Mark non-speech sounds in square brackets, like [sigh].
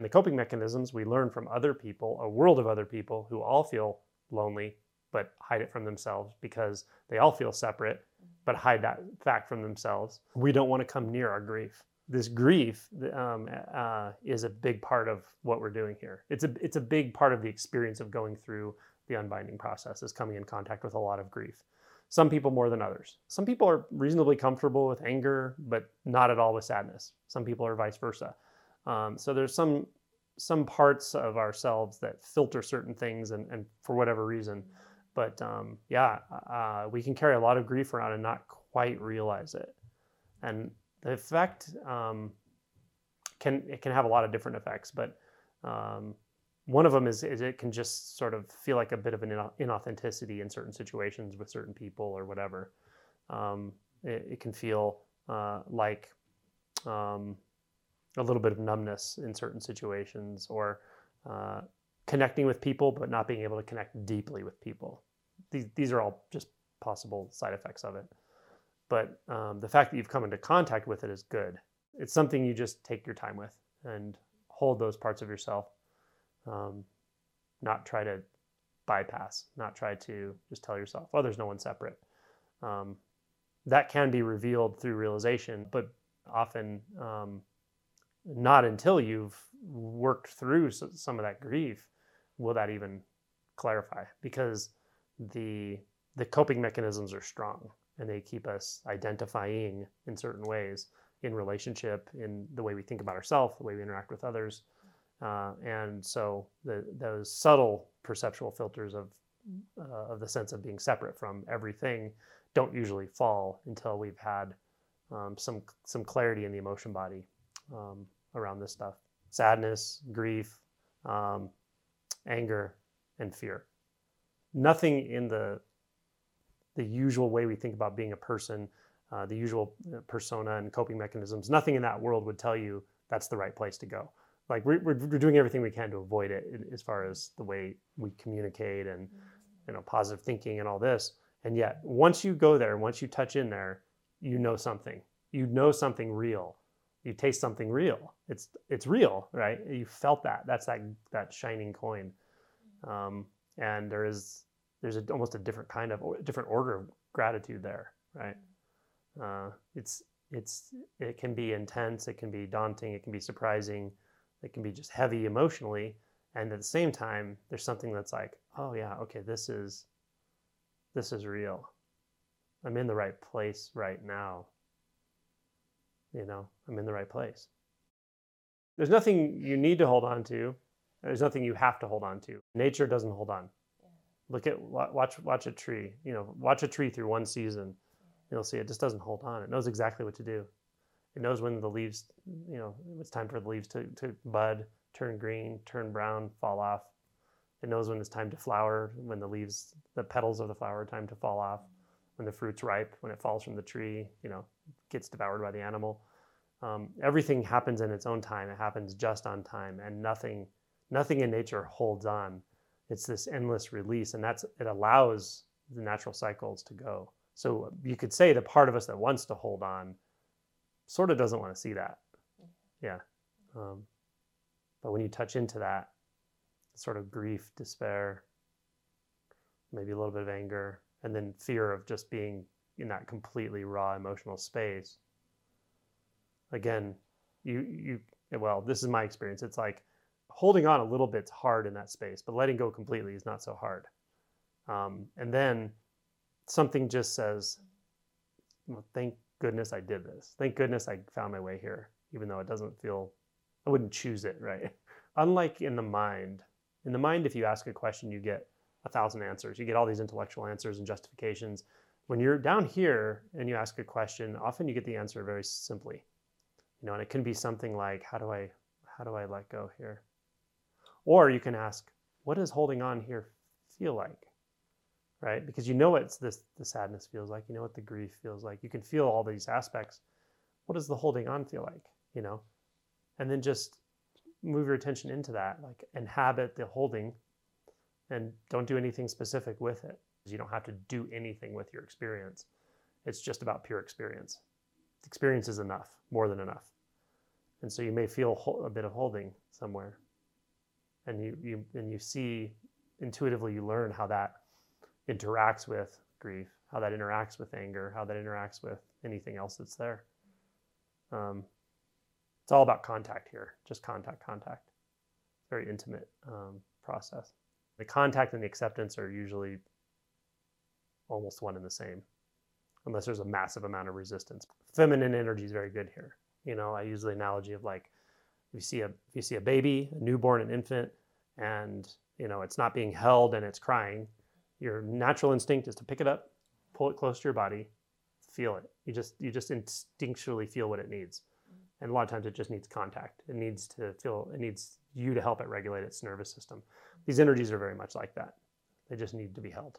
And the coping mechanisms we learn from other people, a world of other people who all feel lonely but hide it from themselves because they all feel separate but hide that fact from themselves. We don't want to come near our grief. This grief um, uh, is a big part of what we're doing here. It's a it's a big part of the experience of going through the unbinding process is coming in contact with a lot of grief. Some people more than others. Some people are reasonably comfortable with anger, but not at all with sadness. Some people are vice versa. Um, so there's some some parts of ourselves that filter certain things, and, and for whatever reason, but um, yeah, uh, we can carry a lot of grief around and not quite realize it. And the effect um, can it can have a lot of different effects, but um, one of them is, is it can just sort of feel like a bit of an inauthenticity in certain situations with certain people or whatever. Um, it, it, can feel uh, like um, a little bit of numbness in certain situations or uh, connecting with people but not being able to connect deeply with people. These, these are all just possible side effects of it. But um, the fact that you've come into contact with it is good. It's something you just take your time with and hold those parts of yourself, um, not try to bypass, not try to just tell yourself, oh, there's no one separate. Um, that can be revealed through realization, but often um, not until you've worked through some of that grief will that even clarify because the the coping mechanisms are strong and they keep us identifying in certain ways in relationship in the way we think about ourselves the way we interact with others. Uh, and so the, those subtle perceptual filters of uh, of the sense of being separate from everything don't usually fall until we've had um, some some clarity in the emotion body um, around this stuff sadness grief um, anger, and fear. Nothing in the the usual way we think about being a person, uh, the usual uh, persona and coping mechanisms, nothing in that world would tell you that's the right place to go. Like we're, we're doing everything we can to avoid it as far as the way we communicate and you know positive thinking and all this. And yet, once you go there, once you touch in there, you know something. You know something real you taste something real. It's it's real, right? You felt that. That's that that shining coin. Um, and there is there's a, almost a different kind of different order of gratitude there, right? Uh, it's it's it can be intense, it can be daunting, it can be surprising, it can be just heavy emotionally, and at the same time, there's something that's like, oh yeah, okay, this is this is real. I'm in the right place right now you know, I'm in the right place. There's nothing you need to hold on to. There's nothing you have to hold on to. Nature doesn't hold on. Look at watch watch a tree. You know, watch a tree through one season. You'll see it just doesn't hold on. It knows exactly what to do. It knows when the leaves, you know, it's time for the leaves to, to bud, turn green, turn brown, fall off. It knows when it's time to flower, when the leaves, the petals of the flower are time to fall off when the fruit's ripe, when it falls from the tree, you know, gets devoured by the animal. Um, everything happens in its own time. It happens just on time, and nothing, nothing in nature holds on. It's this endless release, and that's it allows the natural cycles to go. So you could say the part of us that wants to hold on, sort of doesn't want to see that. Yeah. Um, but when you touch into that, sort of grief, despair, maybe a little bit of anger, and then fear of just being in that completely raw emotional space again you you well this is my experience. It's like holding on a little bit's hard in that space but letting go completely is not so hard. Um, and then something just says well, thank goodness i did this. Thank goodness i found my way here even though it doesn't feel i wouldn't choose it right? [laughs] Unlike in the mind. In the mind if you ask a question you get a thousand answers. You get all these intellectual answers and justifications. When you're down here and you ask a question, often you get the answer very simply. You know, and it can be something like, how do I how do I let go here? Or you can ask, what does holding on here feel like? Right? Because you know what this the sadness feels like, you know what the grief feels like. You can feel all these aspects. What does the holding on feel like? You know? And then just move your attention into that, like inhabit the holding and don't do anything specific with it. You don't have to do anything with your experience. It's just about pure experience. Experience is enough, more than enough. and so you may feel a bit of holding somewhere and you, you and you see intuitively you learn how that interacts with grief how that interacts with anger how that interacts with anything else that's there um, it's all about contact here just contact contact very intimate um, process the contact and the acceptance are usually almost one and the same unless there's a massive amount of resistance. Feminine energy is very good here. You know i use the analogy of like you see a if you see a baby a newborn an infant and you know it's not being held and it's crying your natural instinct is to pick it up pull it close to your body feel it. You just you just instinctually feel what it needs. And a lot of times it just needs contact. It needs to feel it needs you to help it regulate its nervous system. These energies are very much like that. They just need to be held